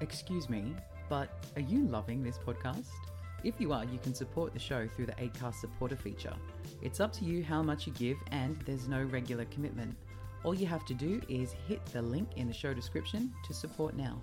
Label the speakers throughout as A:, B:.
A: Excuse me, but are you loving this podcast? If you are, you can support the show through the ACAST supporter feature. It's up to you how much you give, and there's no regular commitment. All you have to do is hit the link in the show description to support now.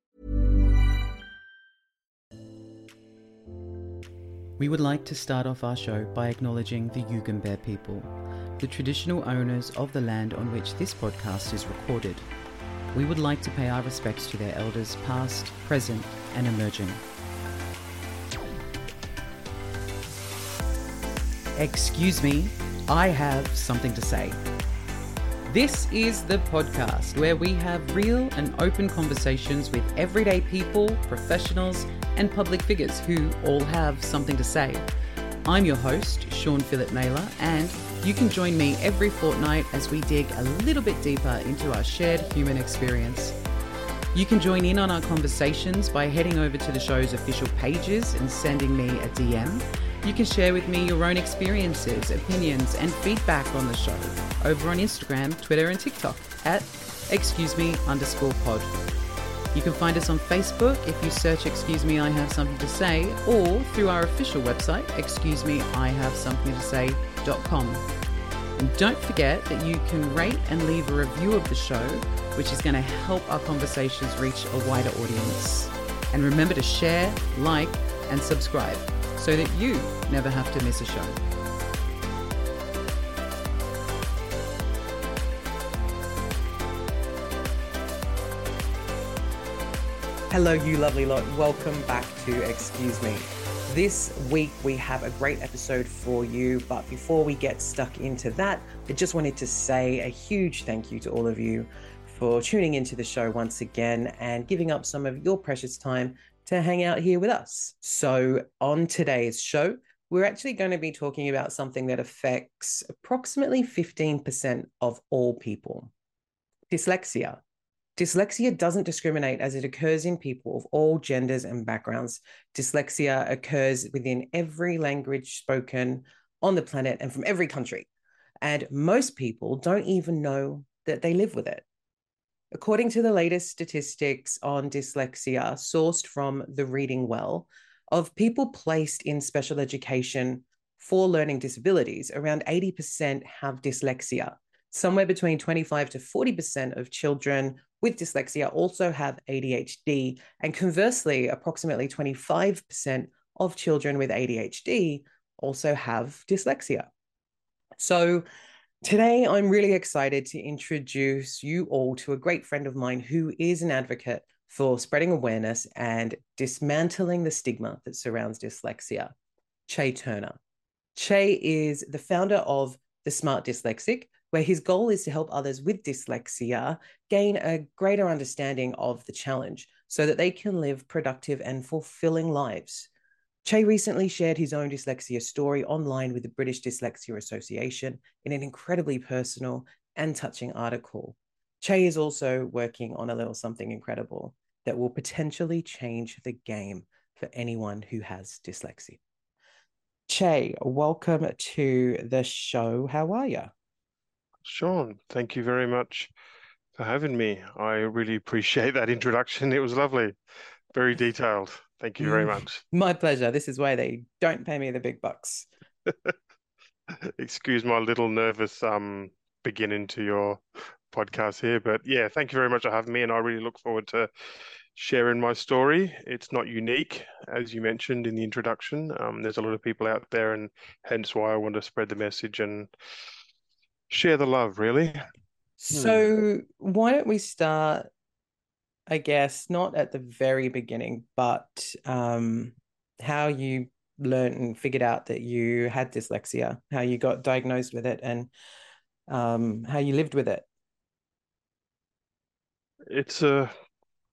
A: We would like to start off our show by acknowledging the Yugambeh people, the traditional owners of the land on which this podcast is recorded. We would like to pay our respects to their elders past, present, and emerging. Excuse me, I have something to say. This is the podcast where we have real and open conversations with everyday people, professionals, and public figures who all have something to say. I'm your host, Sean Philip Naylor, and you can join me every fortnight as we dig a little bit deeper into our shared human experience. You can join in on our conversations by heading over to the show's official pages and sending me a DM. You can share with me your own experiences, opinions, and feedback on the show over on Instagram, Twitter, and TikTok at excuse me underscore pod. You can find us on Facebook if you search Excuse Me I Have Something to Say or through our official website, excuse me I have something to say.com. And don't forget that you can rate and leave a review of the show, which is going to help our conversations reach a wider audience. And remember to share, like, and subscribe so that you never have to miss a show. Hello, you lovely lot. Welcome back to Excuse Me. This week we have a great episode for you, but before we get stuck into that, I just wanted to say a huge thank you to all of you for tuning into the show once again and giving up some of your precious time to hang out here with us. So, on today's show, we're actually going to be talking about something that affects approximately 15% of all people dyslexia. Dyslexia doesn't discriminate as it occurs in people of all genders and backgrounds. Dyslexia occurs within every language spoken on the planet and from every country. And most people don't even know that they live with it. According to the latest statistics on dyslexia, sourced from the Reading Well, of people placed in special education for learning disabilities, around 80% have dyslexia. Somewhere between 25 to 40% of children with dyslexia also have ADHD. And conversely, approximately 25% of children with ADHD also have dyslexia. So, today I'm really excited to introduce you all to a great friend of mine who is an advocate for spreading awareness and dismantling the stigma that surrounds dyslexia, Che Turner. Che is the founder of The Smart Dyslexic, where his goal is to help others with dyslexia gain a greater understanding of the challenge so that they can live productive and fulfilling lives. Che recently shared his own dyslexia story online with the British Dyslexia Association in an incredibly personal and touching article. Che is also working on a little something incredible that will potentially change the game for anyone who has dyslexia. Che, welcome to the show. How are you?
B: Sean, thank you very much for having me. I really appreciate that introduction. It was lovely, very detailed. Thank you very much.
A: My pleasure. This is why they don't pay me the big bucks.
B: Excuse my little nervous um beginning to your podcast here, but yeah, thank you very much for having me, and I really look forward to sharing my story. It's not unique, as you mentioned in the introduction. Um, there's a lot of people out there, and hence why I want to spread the message and share the love, really.
A: So, why don't we start, I guess, not at the very beginning, but um, how you learned and figured out that you had dyslexia, how you got diagnosed with it, and um, how you lived with it.
B: It's a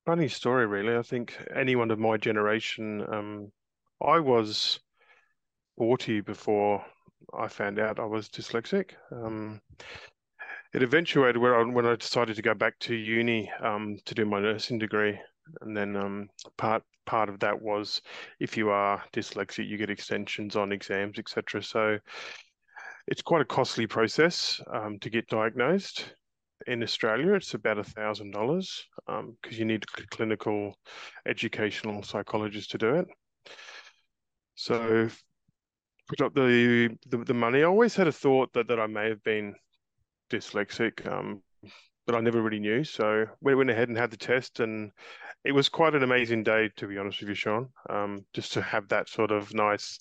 B: funny story, really. I think anyone of my generation, um, I was 40 before I found out I was dyslexic. Um, it eventuated where I, when I decided to go back to uni um, to do my nursing degree, and then um, part part of that was if you are dyslexic, you get extensions on exams, etc. So it's quite a costly process um, to get diagnosed. In Australia, it's about a thousand dollars because you need a clinical educational psychologist to do it. So put up the, the, the money. I always had a thought that that I may have been dyslexic, um, but I never really knew. So we went ahead and had the test, and it was quite an amazing day, to be honest with you, Sean. Um, just to have that sort of nice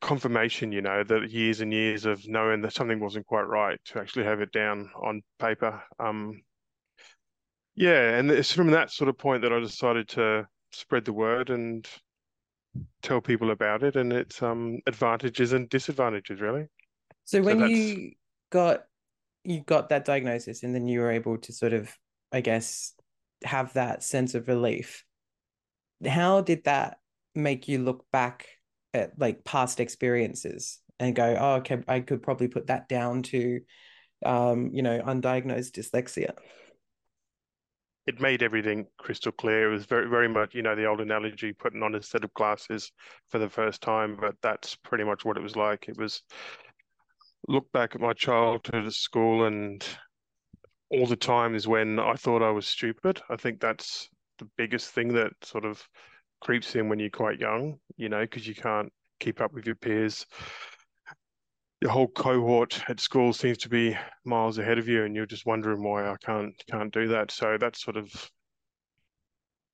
B: confirmation, you know, that years and years of knowing that something wasn't quite right, to actually have it down on paper. Um, yeah, and it's from that sort of point that I decided to spread the word and tell people about it and its um, advantages and disadvantages, really.
A: So when so you got you got that diagnosis and then you were able to sort of, I guess, have that sense of relief. How did that make you look back at like past experiences and go, oh, okay, I could probably put that down to, um, you know, undiagnosed dyslexia?
B: It made everything crystal clear. It was very, very much, you know, the old analogy, putting on a set of glasses for the first time, but that's pretty much what it was like. It was look back at my childhood at school and all the times when I thought I was stupid. I think that's the biggest thing that sort of creeps in when you're quite young, you know, because you can't keep up with your peers. Your whole cohort at school seems to be miles ahead of you, and you're just wondering why I can't can't do that. So that sort of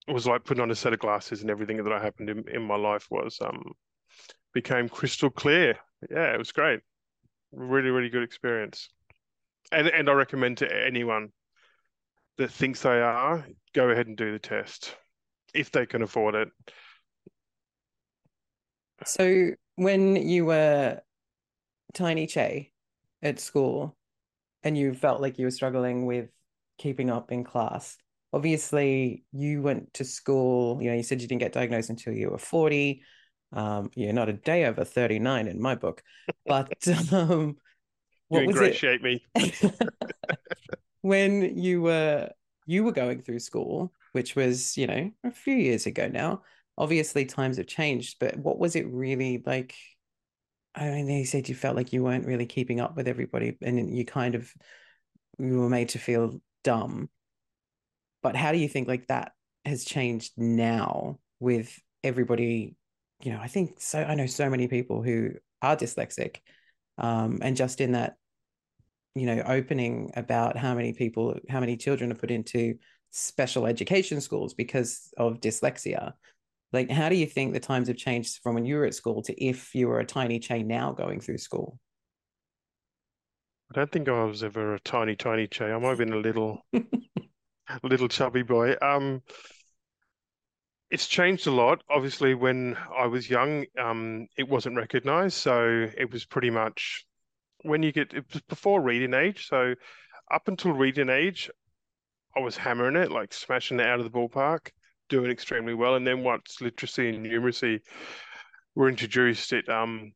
B: it was like putting on a set of glasses, and everything that I happened in, in my life was um became crystal clear. Yeah, it was great really, really good experience. And and I recommend to anyone that thinks they are, go ahead and do the test if they can afford it.
A: So when you were tiny Che at school and you felt like you were struggling with keeping up in class, obviously you went to school, you know, you said you didn't get diagnosed until you were 40. Um, you're not a day over 39 in my book, but um,
B: what you ingratiate me.
A: when you were you were going through school, which was, you know, a few years ago now. Obviously times have changed, but what was it really like? I mean, you said you felt like you weren't really keeping up with everybody and you kind of you were made to feel dumb. But how do you think like that has changed now with everybody you know, I think so. I know so many people who are dyslexic, um, and just in that, you know, opening about how many people, how many children are put into special education schools because of dyslexia. Like, how do you think the times have changed from when you were at school to if you were a tiny chain now going through school?
B: I don't think I was ever a tiny, tiny chain. I might have been a little, little chubby boy. Um, it's changed a lot. Obviously, when I was young, um, it wasn't recognized. So it was pretty much when you get it was before reading age. So up until reading age, I was hammering it, like smashing it out of the ballpark, doing extremely well. And then once literacy and numeracy were introduced, it um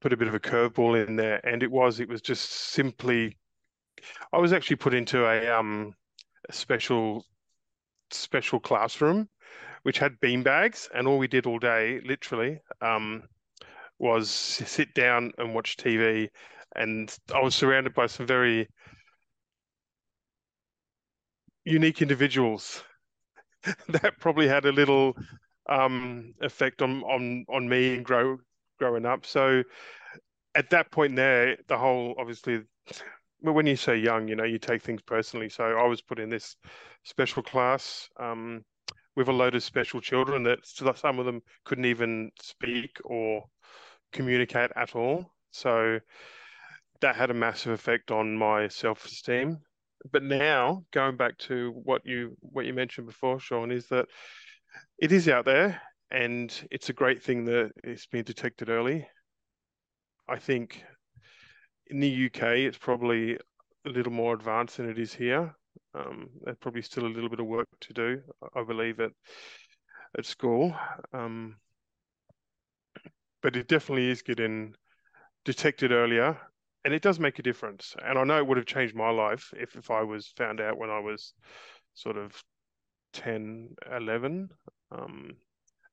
B: put a bit of a curveball in there. And it was it was just simply I was actually put into a um a special special classroom which had bean bags, and all we did all day, literally, um, was sit down and watch TV. And I was surrounded by some very unique individuals that probably had a little um, effect on on on me and grow growing up. So at that point there, the whole obviously when you say young, you know, you take things personally. So I was put in this special class. Um, with a load of special children that some of them couldn't even speak or communicate at all. So that had a massive effect on my self-esteem. But now, going back to what you what you mentioned before, Sean, is that it is out there, and it's a great thing that it's been detected early. I think in the UK, it's probably a little more advanced than it is here. Um, there's probably still a little bit of work to do, I believe, at at school. Um, but it definitely is getting detected earlier, and it does make a difference. And I know it would have changed my life if if I was found out when I was sort of 10, 11. Um,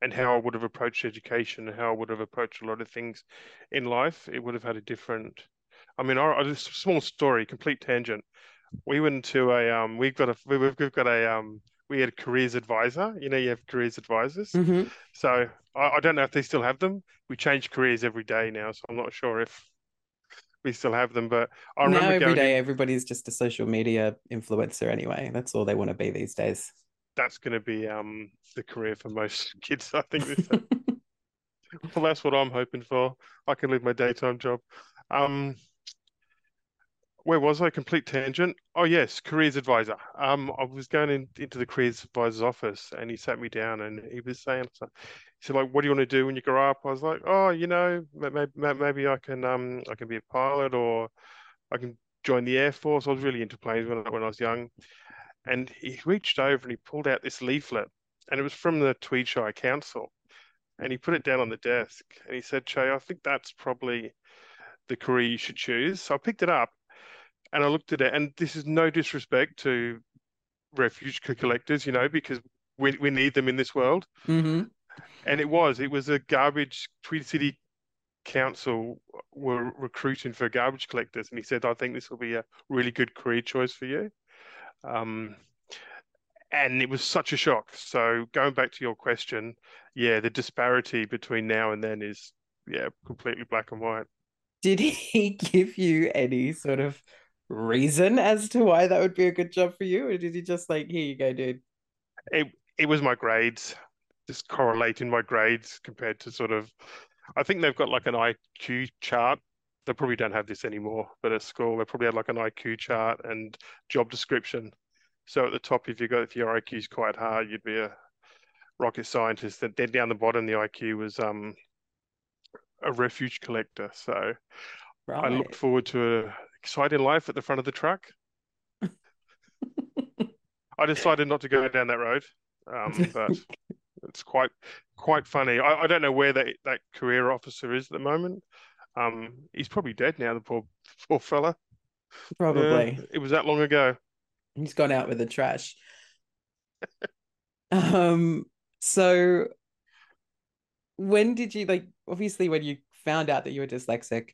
B: and how I would have approached education and how I would have approached a lot of things in life, it would have had a different. I mean, our, a small story, complete tangent. We went to a um, we've got a we've, we've got a um, we had a careers advisor. You know, you have careers advisors.
A: Mm-hmm.
B: So I, I don't know if they still have them. We change careers every day now, so I'm not sure if we still have them. But I
A: now
B: remember
A: every day,
B: in-
A: everybody's just a social media influencer anyway. That's all they want to be these days.
B: that's going to be um the career for most kids. I think well, that's what I'm hoping for. I can leave my daytime job. Um, where was I? Complete tangent. Oh yes, careers advisor. Um, I was going in, into the careers advisor's office, and he sat me down, and he was saying, he said, like, what do you want to do when you grow up? I was like, oh, you know, maybe maybe I can um I can be a pilot, or I can join the air force. I was really into planes when I, when I was young, and he reached over and he pulled out this leaflet, and it was from the Tweed Shire Council, and he put it down on the desk, and he said, Che, I think that's probably the career you should choose. So I picked it up and I looked at it, and this is no disrespect to refuge collectors, you know, because we we need them in this world.
A: hmm
B: And it was, it was a garbage Tweed City Council were recruiting for garbage collectors, and he said, I think this will be a really good career choice for you. Um, and it was such a shock. So going back to your question, yeah, the disparity between now and then is yeah, completely black and white.
A: Did he give you any sort of reason as to why that would be a good job for you, or did he just like, here you go, dude?
B: it it was my grades, just correlating my grades compared to sort of, I think they've got like an IQ chart. They probably don't have this anymore, but at school they probably had like an IQ chart and job description. So at the top, if you got if your IQ is quite high, you'd be a rocket scientist. And then down the bottom, the IQ was um a refuge collector. So I looked forward to a exciting life at the front of the truck. I decided not to go down that road, um, but it's quite quite funny. I, I don't know where that that career officer is at the moment. Um, he's probably dead now. The poor poor fella. Yeah,
A: Probably.
B: it was that long ago.
A: He's gone out with the trash. Um, so when did you like obviously when you found out that you were dyslexic,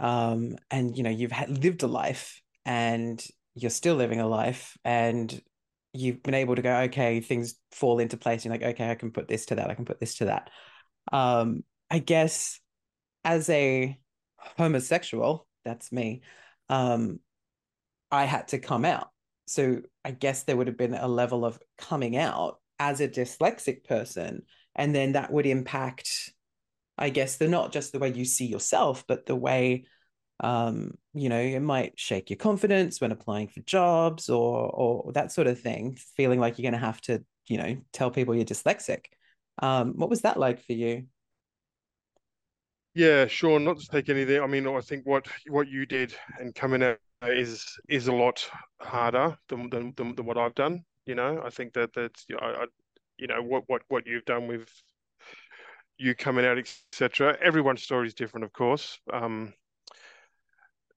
A: um, and you know, you've had lived a life and you're still living a life and you've been able to go, okay, things fall into place. You're like, okay, I can put this to that, I can put this to that. Um, I guess as a homosexual, that's me, um, I had to come out. So I guess there would have been a level of coming out as a dyslexic person. And then that would impact, I guess, the not just the way you see yourself, but the way um, you know, it might shake your confidence when applying for jobs or or that sort of thing, feeling like you're gonna have to, you know, tell people you're dyslexic. Um, what was that like for you?
B: Yeah, sure. Not to take anything. I mean, I think what what you did and coming out is is a lot harder than than than, than what I've done. You know, I think that that's you know, I, you know what what what you've done with you coming out, etc. Everyone's story is different, of course. Um,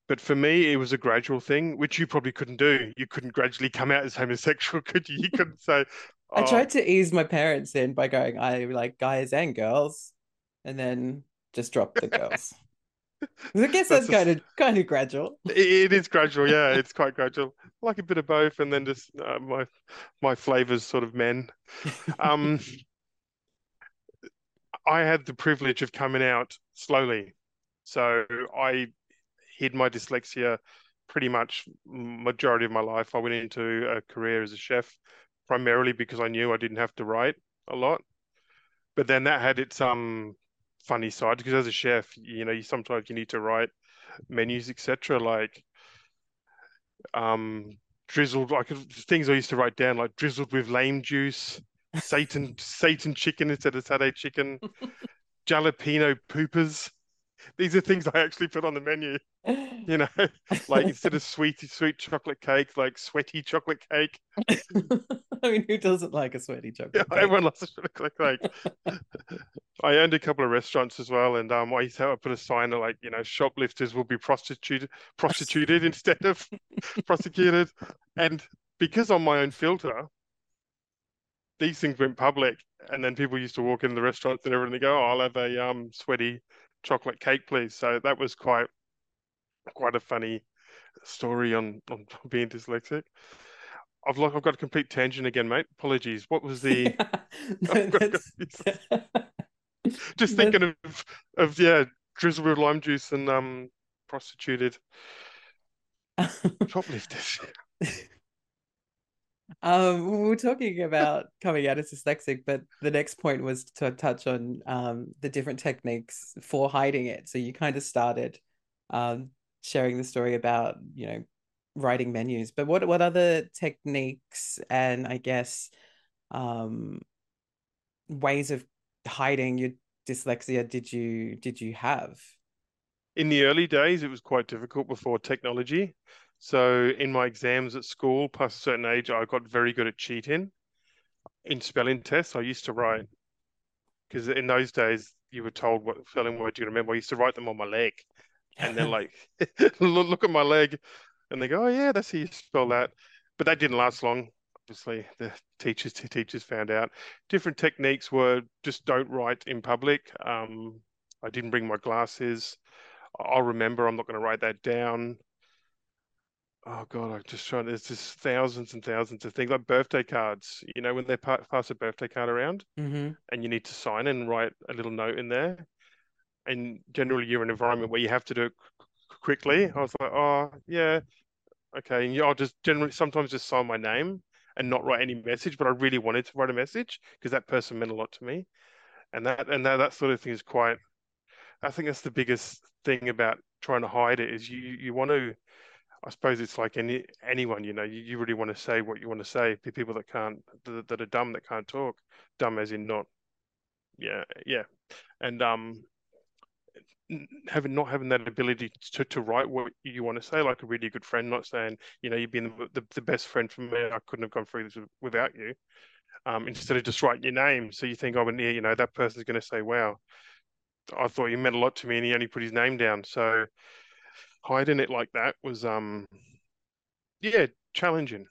B: but for me, it was a gradual thing, which you probably couldn't do. You couldn't gradually come out as homosexual, could you? You couldn't say,
A: I
B: "Oh,
A: tried to ease my parents in by going, I like guys and girls, and then just drop the girls. I guess
B: That's
A: that's
B: a-
A: kind of kind of gradual.
B: It, it is gradual, yeah. It's quite gradual. Like a bit of both, and then just uh, my my flavors sort of men. Um, I had the privilege of coming out slowly, so I hid my dyslexia pretty much majority of my life. I went into a career as a chef primarily because I knew I didn't have to write a lot, but then that had its um funny side because as a chef, you know, you sometimes you need to write menus, etc. Like um drizzled like things I used to write down like drizzled with lime juice, Satan Satan chicken instead of satay chicken, jalapeno poopers. these are things I actually put on the menu. You know, like instead of sweet sweet chocolate cake, like sweaty chocolate cake.
A: I mean, who doesn't like a sweaty chocolate
B: Yeah,
A: cake?
B: everyone loves a chocolate cake. I owned a couple of restaurants as well, and um, I used to I put a sign that like, you know, shoplifters will be prostituted prostituted instead of prosecuted. And because on my own filter, these things went public, and then people used to walk in the restaurants and everything. They go, oh, "I'll have a um sweaty chocolate cake, please." So that was quite quite a funny story on on being dyslexic. I've like I've got a complete tangent again, mate. Apologies. What was the?
A: No,
B: got Just thinking of of yeah, drizzle with lime juice and um prostituted shoplifters.
A: Um, we were talking about coming out as dyslexic, but the next point was to touch on um, the different techniques for hiding it. So you kind of started um, sharing the story about, you know, writing menus, but what what other techniques and I guess um, ways of hiding your dyslexia did you did you have?
B: In the early days, it was quite difficult before technology. So in my exams at school, past a certain age, I got very good at cheating. In spelling tests, I used to write because in those days you were told what spelling words you remember. I used to write them on my leg, and then like look, at my leg, and they go, "Oh yeah, that's how you spell that." But that didn't last long. Obviously, the teachers teachers found out. Different techniques were just don't write in public. Um, I didn't bring my glasses. I'll remember. I'm not going to write that down. Oh God, I'm just trying. There's just thousands and thousands of things like birthday cards. You know, when they pass a birthday card around
A: hmm
B: and you need to sign and write a little note in there. And generally, you're in an environment where you have to do it quickly. I was like, oh yeah, okay. And I'll just generally sometimes just sign my name and not write any message. But I really wanted to write a message because that person meant a lot to me. And that and that, that sort of thing is quite. I think that's the biggest thing about trying to hide it is you you want to. I suppose it's like any anyone, you know, you, you really want to say what you want to say. People that can't, that, that are dumb, that can't talk, dumb as in not, yeah, yeah, and um, having not having that ability to to write what you want to say, like a really good friend, not saying, you know, you've been the, the, the best friend for me, I couldn't have gone through this without you. Um, instead of just writing your name, so you think, oh, yeah, you know, that person's going to say, wow, I thought you meant a lot to me, and he only put his name down. So hiding it like that was um yeah challenging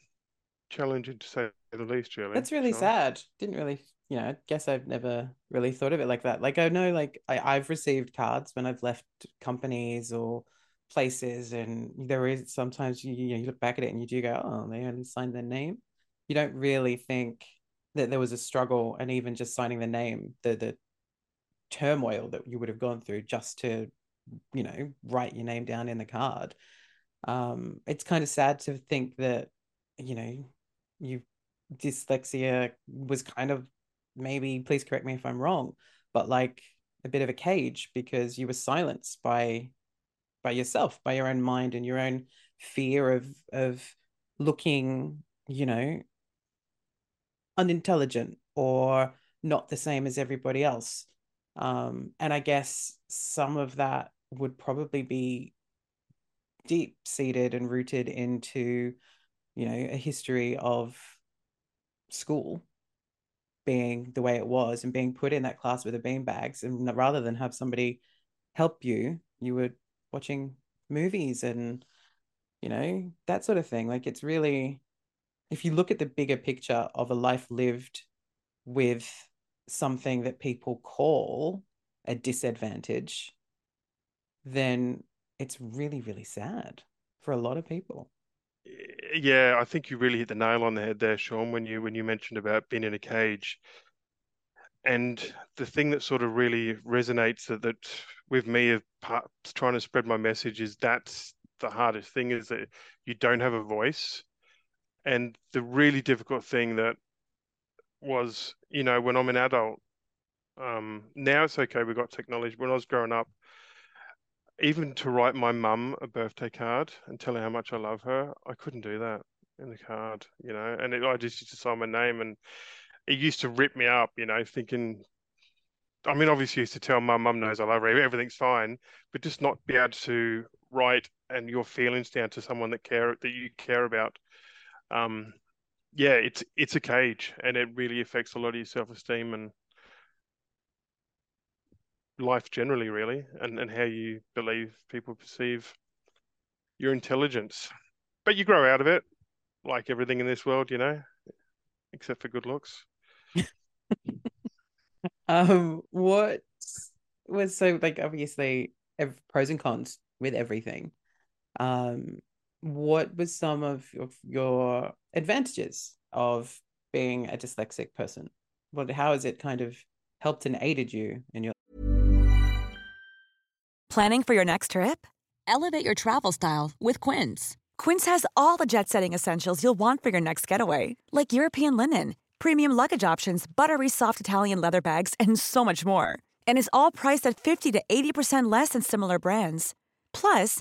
B: challenging to say the least really
A: That's really sad. Didn't really, you know, I guess I've never really thought of it like that. Like I know like I, I've received cards when I've left companies or places and there is sometimes you, you know, you look back at it and you do go, oh, they only signed their name. You don't really think that there was a struggle and even just signing the name, the the turmoil that you would have gone through just to, you know, write your name down in the card. Um, it's kind of sad to think that, you know, you dyslexia was kind of maybe please correct me if I'm wrong, but like a bit of a cage because you were silenced by by yourself, by your own mind and your own fear of of looking, you know, unintelligent or not the same as everybody else. Um, and I guess some of that would probably be deep seated and rooted into, you know, a history of school being the way it was and being put in that class with the beanbags and rather than have somebody help you you were watching movies and you know that sort of thing. Like it's really if you look at the bigger picture of a life lived with something that people call a disadvantage then it's really really sad for a lot of people.
B: Yeah I think you really hit the nail on the head there Sean when you when you mentioned about being in a cage. And the thing that sort of really resonates that, that with me of trying to spread my message is that's the hardest thing is that you don't have a voice. And the really difficult thing that was you know when I'm an adult um now it's okay we've got technology when I was growing up even to write my mum a birthday card and tell her how much I love her I couldn't do that in the card you know and it, I just used to sign my name and it used to rip me up you know thinking I mean, obviously, used to tell my mum knows I love her, everything's fine, but just not be able to write and your feelings down to someone that care that you care about. Um, yeah, it's it's a cage, and it really affects a lot of your self esteem and life generally, really, and and how you believe people perceive your intelligence. But you grow out of it, like everything in this world, you know, except for good looks.
A: um, what was so like obviously pros and cons with everything. Um, what was some of, of your advantages of being a dyslexic person? What how has it kind of helped and aided you in your
C: planning for your next trip? Elevate your travel style with Quince. Quince has all the jet-setting essentials you'll want for your next getaway, like European linen, premium luggage options, buttery soft Italian leather bags, and so much more. And is all priced at 50 to 80% less than similar brands. Plus,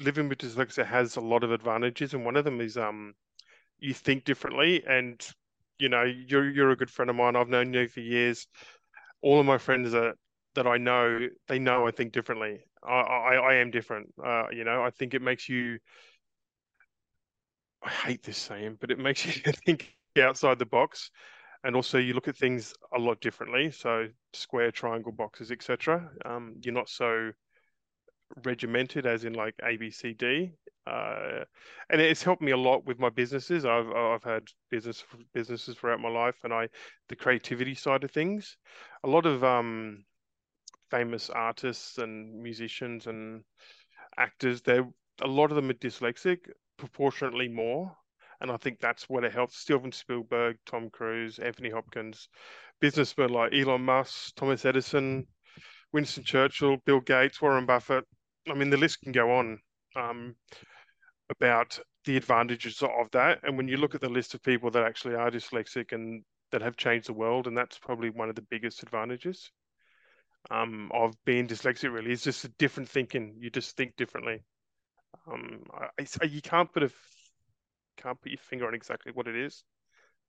B: living with dyslexia has a lot of advantages, and one of them is um, you think differently, and you know you're you're a good friend of mine. I've known you for years. All of my friends that that I know, they know I think differently. I I, I am different. Uh, you know, I think it makes you. I hate this saying, but it makes you think outside the box, and also you look at things a lot differently. So square, triangle, boxes, etc. Um, you're not so regimented, as in like A, B, C, D. Uh, and it's helped me a lot with my businesses. I've I've had business businesses throughout my life, and I the creativity side of things. A lot of um, famous artists and musicians and actors, they a lot of them are dyslexic, proportionately more. And I think that's what it helps. Steven Spielberg, Tom Cruise, Anthony Hopkins, businessmen like Elon Musk, Thomas Edison, Winston Churchill, Bill Gates, Warren Buffett, I mean, the list can go on um, about the advantages of that. And when you look at the list of people that actually are dyslexic and that have changed the world, and that's probably one of the biggest advantages um, of being dyslexic. Really, is just a different thinking. You just think differently. Um, I, I, you can't put a can't put your finger on exactly what it is,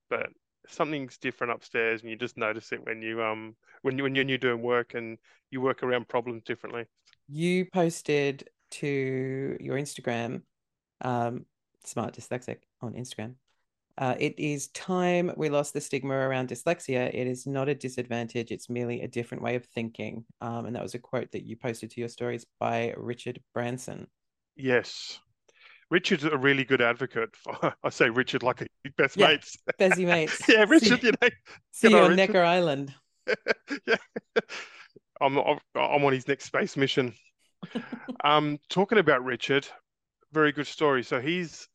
B: but something's different upstairs, and you just notice it when you um when you when you're new doing work and you work around problems differently
A: you posted to your Instagram, um, Smart Dyslexic on Instagram. Uh, it is time we lost the stigma around dyslexia. It is not a disadvantage. It's merely a different way of thinking. Um, and that was a quote that you posted to your stories by Richard Branson.
B: Yes. Richard's a really good advocate. For, I say Richard like a best
A: yeah,
B: mates.
A: Bestie mates.
B: yeah, Richard, see, you know.
A: See you, you on Necker Island.
B: yeah. I'm I'm on his next space mission. um, talking about Richard, very good story. So he's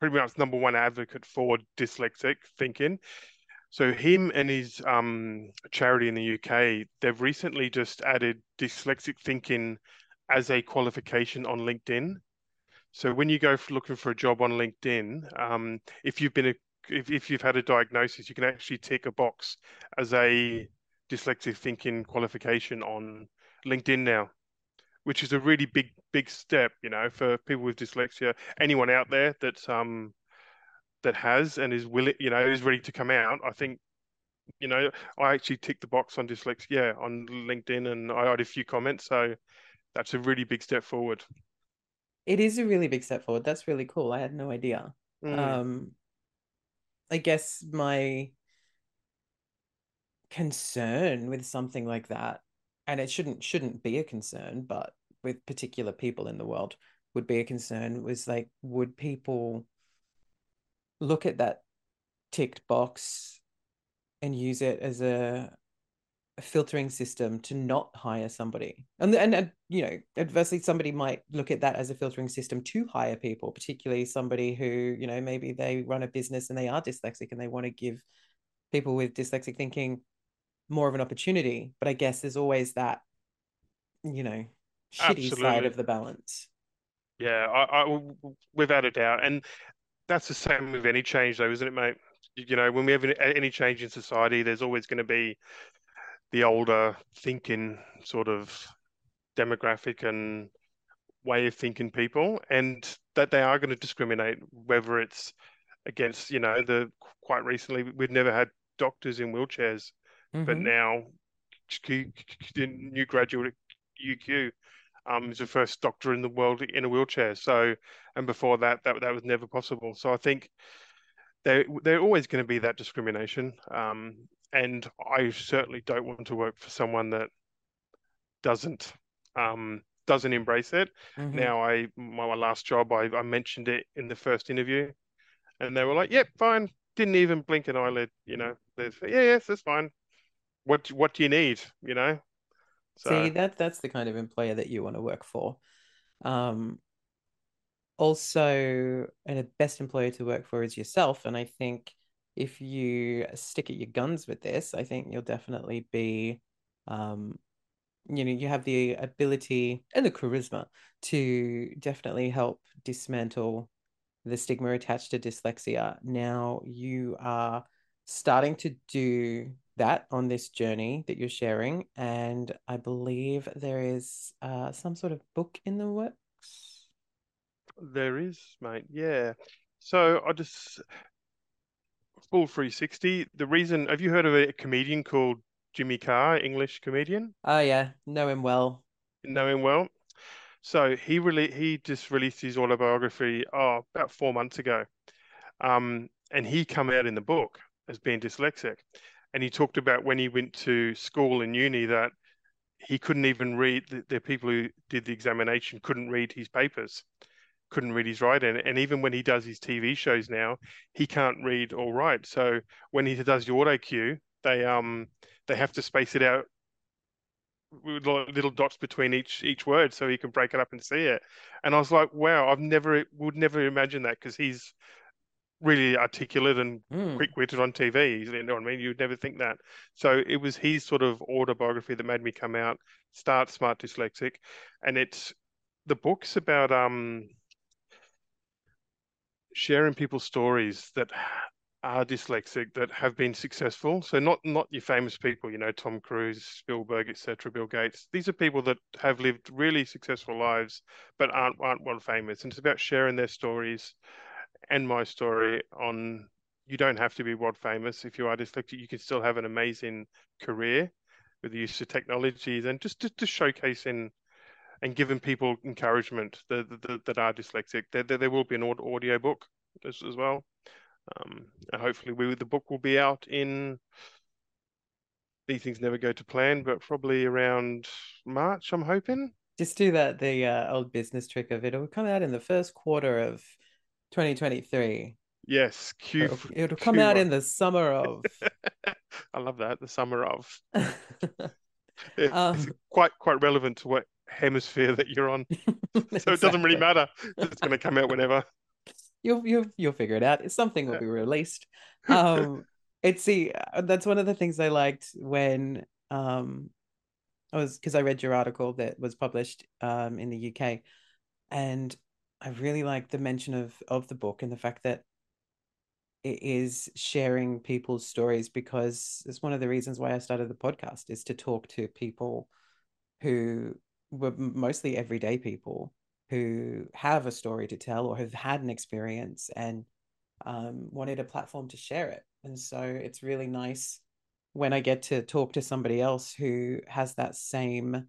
B: pretty much number one advocate for dyslexic thinking. So him and his um, charity in the UK, they've recently just added dyslexic thinking as a qualification on LinkedIn. So when you go looking for a job on LinkedIn, um, if you've been a, if, if you've had a diagnosis, you can actually tick a box as a dyslexic thinking qualification on LinkedIn now, which is a really big, big step, you know, for people with dyslexia. Anyone out there that's um that has and is willing, you know, is ready to come out. I think, you know, I actually ticked the box on dyslexia on LinkedIn, and I had a few comments, so that's a really big step forward.
A: It is a really big step forward. That's really cool. I had no idea. Mm. Um, I guess my concern with something like that and it shouldn't shouldn't be a concern but with particular people in the world would be a concern was like would people look at that ticked box and use it as a, a filtering system to not hire somebody and, and and you know adversely somebody might look at that as a filtering system to hire people particularly somebody who you know maybe they run a business and they are dyslexic and they want to give people with dyslexic thinking more of an opportunity but i guess there's always that you know shitty
B: Absolutely.
A: side of the balance
B: Yeah, I, I, without a doubt. And that's the same with any change, though, isn't it, mate? You know, when we have any- any change in society, there's always going to be the older thinking sort of demographic and way of thinking people, and that they are going to discriminate, whether it's against, you know, the quite recently we've never had doctors in wheelchairs, but
A: Mhm.
B: now the new graduate UQ um, is the first doctor in the world in a wheelchair. So, and before that, that that was never possible. So I think they they're always going to be that discrimination. Um, and I certainly don't want to work for someone that doesn't um, doesn't embrace it.
A: Mhm.
B: Now, I my, my last job, I, I mentioned it in the first interview, and they were like, "Yep, fine." Didn't even blink an eyelid. You know, they say, "Yeah, yes, that's fine." What what do you need? You know. So
A: See, that that's the kind of employer that you want to work for. Um, also, and a best employer to work for is yourself. And I think if you stick at your guns with this, I think you'll definitely be, um, you know, you have the ability and the charisma to definitely help dismantle the stigma attached to dyslexia. Now you are starting to do that on this journey that you're sharing, and I believe there is uh, some sort of book in the works.
B: There is, mate. Yeah. So I just full 360. The reason, have you heard of a comedian called Jimmy Carr, English comedian?
A: Oh yeah, know him well.
B: Know him well. So he really he just released his autobiography oh about four months ago. Um, and he come out in the book as being dyslexic. And he talked about when he went to school and uni that he couldn't even read the, the people who did the examination couldn't read his papers couldn't read his writing. And even when he does his TV shows now, he can't read or write. So when he does the auto cue, they um they have to space it out with little dots between each each word so he can break it up and see it. And I was like, wow, I've never would never imagine that because he's really articulate and
A: Mm.
B: quick-witted on TV. You know what I mean? You'd never think that. So it was his sort of autobiography that made me come out, start Smart Dyslexic, and it's the book's about um sharing people's stories that are dyslexic that have been successful. So not not your famous people, you know, Tom Cruise, Spielberg, etc., Bill Gates. These are people that have lived really successful lives but aren't aren't world famous. And it's about sharing their stories and my story on you don't have to be world famous if you are dyslexic. You can still have an amazing career with the use of technologies and just just, just showcasing and giving people encouragement that that, that are dyslexic. There, there, will be an audio book as, as well. Um, and hopefully, we the book will be out in. These things never go to plan, but probably around March. I'm hoping.
A: Just do that the uh, old business trick of it. It'll come out in the first quarter of 2023.
B: Yes, Q.
A: It'll, it'll come out
B: Q1.
A: in the summer of.
B: I love that. The summer of. It's
A: Um,
B: quite quite relevant to what hemisphere that you're on, so it doesn't really matter. It's going to come out whenever.
A: You'll you'll you'll figure it out. Something will be released. Um, it's see uh, that's one of the things I liked when um I was because I read your article that was published um in the UK, and I really liked the mention of of the book and the fact that it is sharing people's stories because it's one of the reasons why I started the podcast is to talk to people who were mostly everyday people who have a story to tell or have had an experience and um, wanted a platform to share it. And so it's really nice when I get to talk to somebody else who has that same,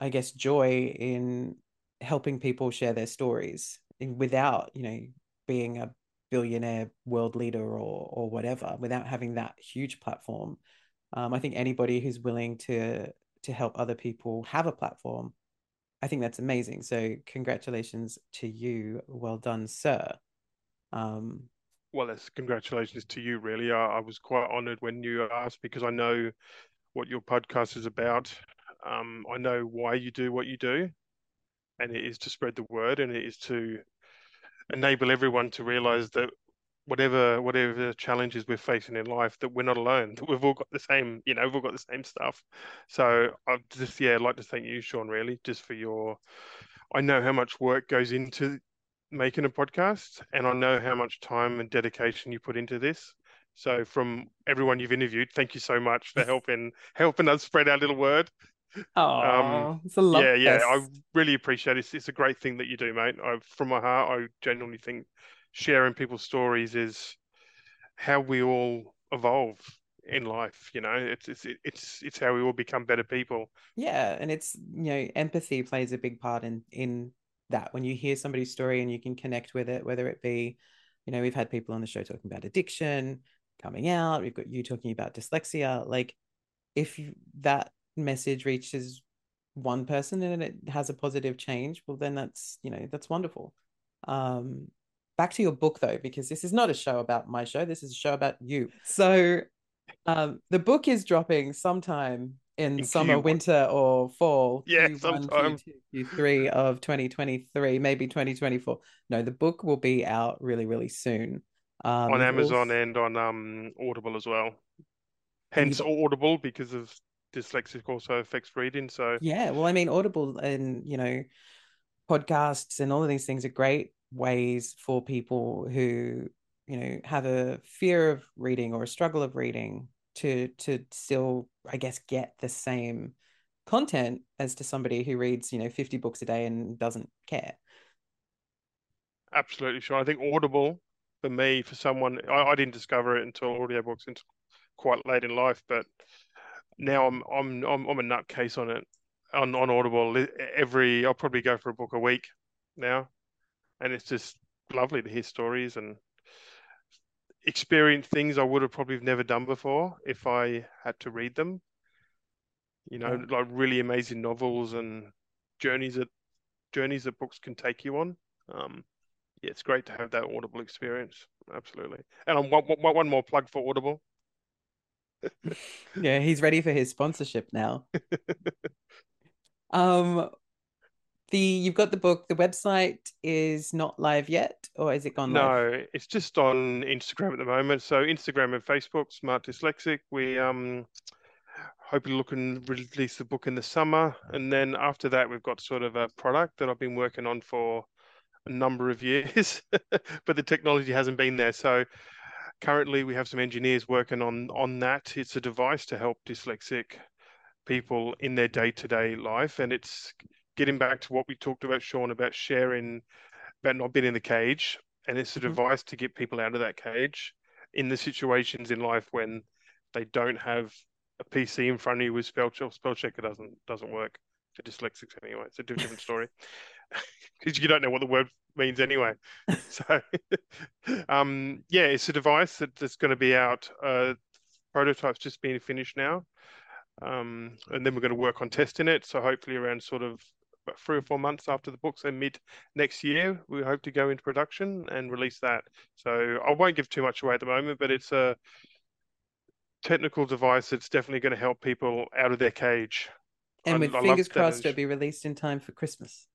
A: I guess, joy in helping people share their stories without, you know, being a billionaire world leader or or whatever, without having that huge platform. Um, I think anybody who's willing to to help other people have a platform I think that's amazing. So congratulations to you. Well done, sir. Um,
B: well, it's congratulations to you. Really, I, I was quite honoured when you asked because I know what your podcast is about. Um, I know why you do what you do, and it is to spread the word, and it is to enable everyone to realise that whatever whatever challenges we're facing in life that we're not alone that we've all got the same you know we've all got the same stuff so i just yeah I'd like to thank you sean really just for your i know how much work goes into making a podcast and i know how much time and dedication you put into this so from everyone you've interviewed thank you so much for helping helping us spread our little word
A: Oh, um, it's a love
B: yeah, yeah. I really appreciate it. It's, it's, a great thing that you do, mate. I, from my heart, I genuinely think sharing people's stories is how we all evolve in life you know? It's it's it's it's how we all become better people.
A: Yeah and it's you know empathy plays a big part in in that. When you hear somebody's story and you can connect with it whether it be you know we've had people on the show talking about addiction coming out we've got you talking about dyslexia like if that message reaches one person and it has a positive change well then that's you know that's wonderful. Um back to your book though, because this is not a show about my show. This is a show about you. So um, the book is dropping sometime in, in summer, Q1. winter, or fall.
B: Yeah, Q1, sometime.
A: Q2, Q3 of 2023, maybe 2024. No, the book will be out really, really soon.
B: Um, on Amazon also... and on um, Audible as well. Hence you... Audible because of dyslexic also affects reading. So
A: yeah, well, I mean, Audible and you know, podcasts and all of these things are great ways for people who you know have a fear of reading or a struggle of reading to to still i guess get the same content as to somebody who reads you know 50 books a day and doesn't care.
B: Absolutely sure. I think audible for me for someone i, I didn't discover it until audiobooks until quite late in life but now i'm i'm i'm, I'm a nutcase on it. On, on audible every i'll probably go for a book a week now and it's just lovely to hear stories and experience things I would have probably never done before if I had to read them. You know, yeah. like really amazing novels and journeys that journeys that books can take you on. Um, yeah, it's great to have that Audible experience. Absolutely. And I'm one, one more plug for Audible.
A: yeah, he's ready for his sponsorship now. um, the you've got the book. The website is not live yet or is it gone live?
B: no
A: live?
B: it's just on instagram at the moment. So instagram and facebook smart dyslexic. We um hopefully look and release the book in the summer. And then after that we've got sort of a product that i've been working on for a number of years but the technology hasn't been there. So currently we have some engineers working on on that. It's a device to help dyslexic people in their day-to-day life and it's getting back to what we talked about, Sean, about sharing, about not being in the cage, and it's a device to get people out of that cage in the situations in life when they don't have a PC in front of you with spell check. Spell checker doesn't doesn't work for dyslexics anyway. It's a different story because you don't know what the word means anyway. so, um, yeah, it's a device that, that's going to be out. Uh, prototype's just being finished now. Um, and then we're going to work on testing it. So hopefully around sort of three or four months after the book, so mid next year, we hope to go into production and release that. So I won't give too much away at the moment, but it's a technical device that's definitely going to help people out of their cage.
A: And I, with I fingers crossed, it'll be released in time for Christmas.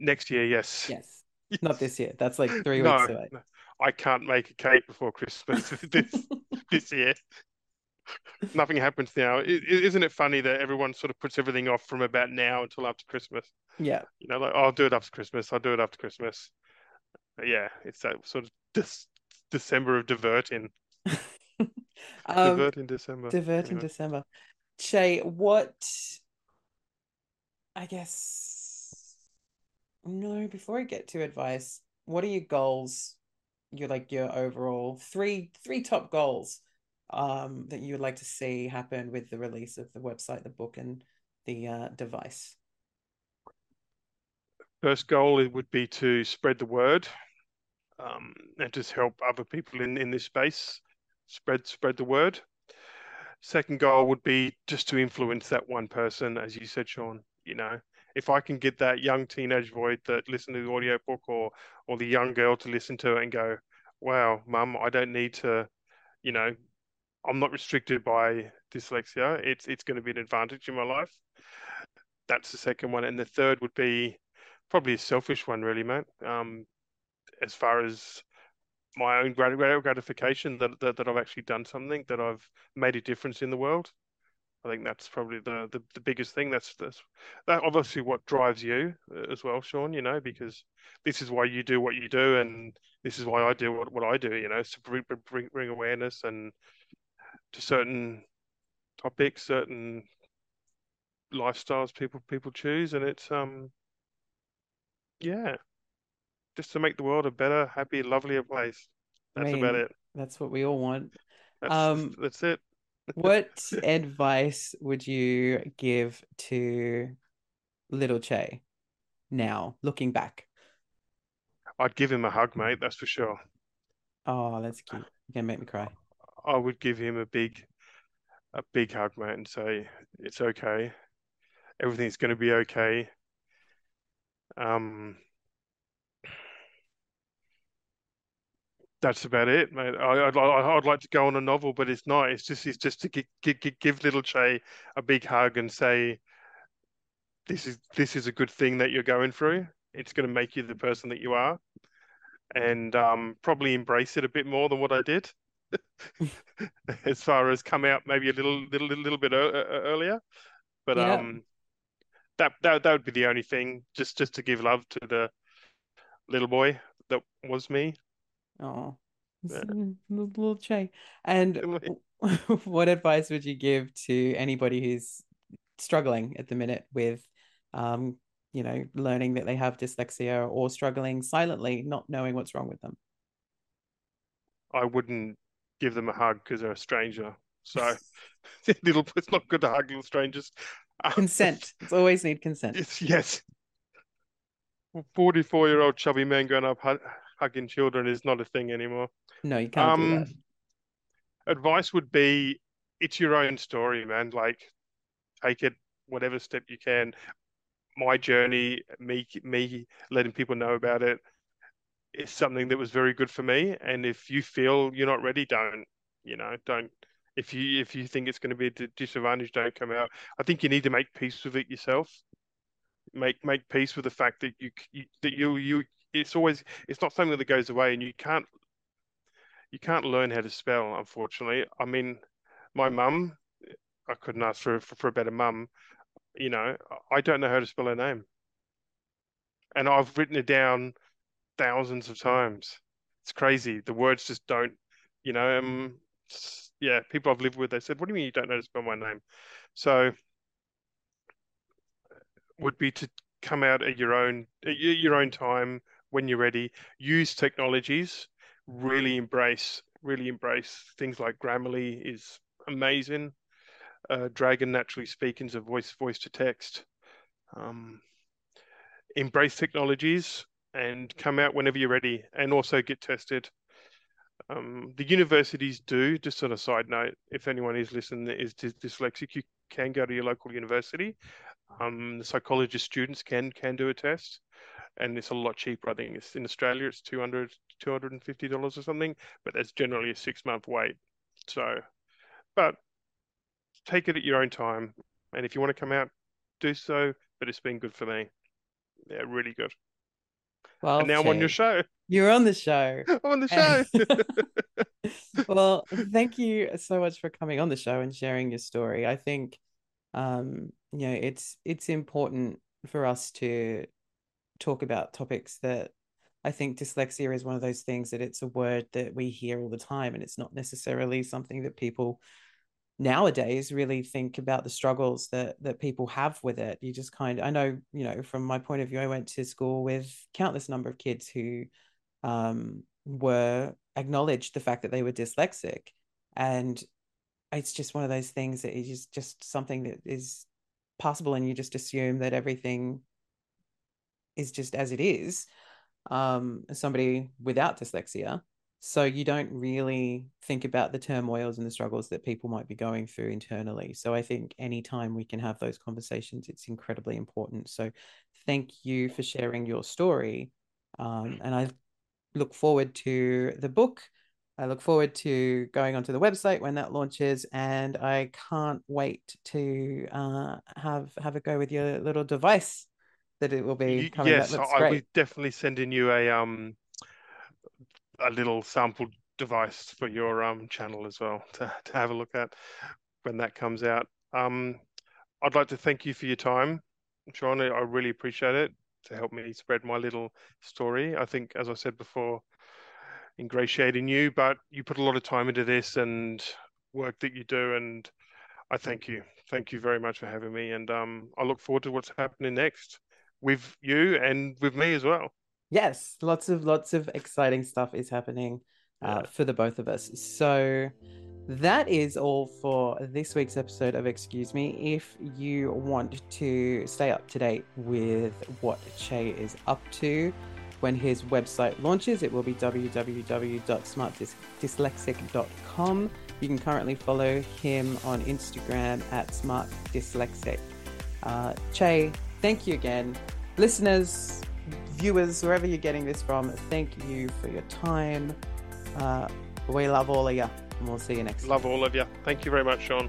B: Next year, yes.
A: Yes. Not this year. That's like three no, weeks away.
B: I can't make a cake before Christmas this this year nothing happens now. Isn't it funny that everyone sort of puts everything off from about now until after Christmas?
A: Yeah.
B: You know, like oh, I'll do it after Christmas. I'll do it after Christmas. But yeah, it's that sort of dis- December of diverting. um, divert in December.
A: Divert anyway. in December. Shay, what? I guess. No, before I get to advice, what are your goals? Your like your overall three three top goals um, that you would like to see happen with the release of the website, the book, and the uh, device?
B: First goal it would be to spread the word um, and just help other people in, in this space spread spread the word. Second goal would be just to influence that one person, as you said, Sean. You know, if I can get that young teenage boy that listen to the audiobook or or the young girl to listen to it and go, wow, mum, I don't need to, you know, I'm not restricted by dyslexia. It's it's going to be an advantage in my life. That's the second one, and the third would be probably a selfish one, really, mate. Um, as far as my own gratification that, that that I've actually done something that I've made a difference in the world. I think that's probably the, the, the biggest thing. That's, that's that obviously what drives you uh, as well, Sean. You know, because this is why you do what you do, and this is why I do what, what I do. You know, to bring, bring bring awareness and to certain topics, certain lifestyles people people choose, and it's um yeah, just to make the world a better, happy, lovelier place. That's I mean, about it.
A: That's what we all want.
B: That's, um, that's it.
A: what advice would you give to little Che now, looking back?
B: I'd give him a hug, mate. That's for sure.
A: Oh, that's cute. You're gonna make me cry.
B: I would give him a big, a big hug, mate, and say it's okay. Everything's going to be okay. Um, that's about it, mate. I, would I'd like to go on a novel, but it's not. It's just it's just to give, give, give little Che a big hug and say, "This is this is a good thing that you're going through. It's going to make you the person that you are." And um, probably embrace it a bit more than what I did, as far as come out maybe a little little little bit earlier. But yeah. um, that that that would be the only thing. Just just to give love to the little boy that was me.
A: Oh, little Che. And what advice would you give to anybody who's struggling at the minute with, um, you know, learning that they have dyslexia or struggling silently, not knowing what's wrong with them?
B: I wouldn't give them a hug because they're a stranger. So, little, it's not good to hug little strangers.
A: Consent. it's always need consent.
B: It's, yes. 44 year old chubby man going up hugging children is not a thing anymore.
A: No, you can't um, do that.
B: Advice would be it's your own story, man. Like take it whatever step you can. My journey, me me letting people know about it is something that was very good for me. And if you feel you're not ready, don't, you know, don't if you if you think it's going to be a disadvantage, don't come out. I think you need to make peace with it yourself. Make make peace with the fact that you, you that you you it's always it's not something that goes away, and you can't you can't learn how to spell. Unfortunately, I mean, my mum, I couldn't ask for, for for a better mum. You know, I don't know how to spell her name, and I've written it down thousands of times. It's crazy. The words just don't. You know, um, yeah, people I've lived with, they said, "What do you mean you don't know to spell my name?" So, would be to come out at your own at your own time when you're ready, use technologies, really embrace, really embrace things like Grammarly is amazing. Uh, Dragon naturally speaking is a voice voice to text. Um, embrace technologies and come out whenever you're ready, and also get tested. Um, the universities do. Just on a side note, if anyone is listening is dyslexic, you can go to your local university. Um, the psychologist students can can do a test and it's a lot cheaper. I think it's in Australia, it's 200 $250 or something, but that's generally a six month wait. So, but take it at your own time. And if you want to come out, do so. But it's been good for me. Yeah, really good. Well, and now I'm on your show.
A: You're on the show.
B: I'm on the show.
A: well, thank you so much for coming on the show and sharing your story. I think, um, you know, it's it's important for us to talk about topics that I think dyslexia is one of those things that it's a word that we hear all the time, and it's not necessarily something that people nowadays really think about the struggles that that people have with it. You just kind of, I know, you know, from my point of view, I went to school with countless number of kids who um, were acknowledged the fact that they were dyslexic, and it's just one of those things that is just something that is possible, and you just assume that everything is just as it is um, somebody without dyslexia So you don't really think about the turmoils and the struggles that people might be going through internally. So I think anytime we can have those conversations, it's incredibly important. So thank you for sharing your story. Um, and I look forward to the book. I look forward to going onto the website when that launches, and I can't wait to uh, have have a go with your little device that it will be coming.
B: Yes, I will definitely sending you a um a little sample device for your um channel as well to, to have a look at when that comes out. Um, I'd like to thank you for your time, Sean. I really appreciate it to help me spread my little story. I think, as I said before, ingratiating you, but you put a lot of time into this and work that you do, and I thank you. Thank you very much for having me, and um, I look forward to what's happening next with you and with me as well.
A: Yes, lots of lots of exciting stuff is happening uh, for the both of us. So that is all for this week's episode of Excuse Me. If you want to stay up to date with what Che is up to when his website launches, it will be www.smartdyslexic.com. You can currently follow him on Instagram at smartdyslexic. Uh, che, thank you again. Listeners, viewers, wherever you're getting this from, thank you for your time. Uh, we love all of you, and we'll see you next
B: love all of you. Thank you very much, Sean.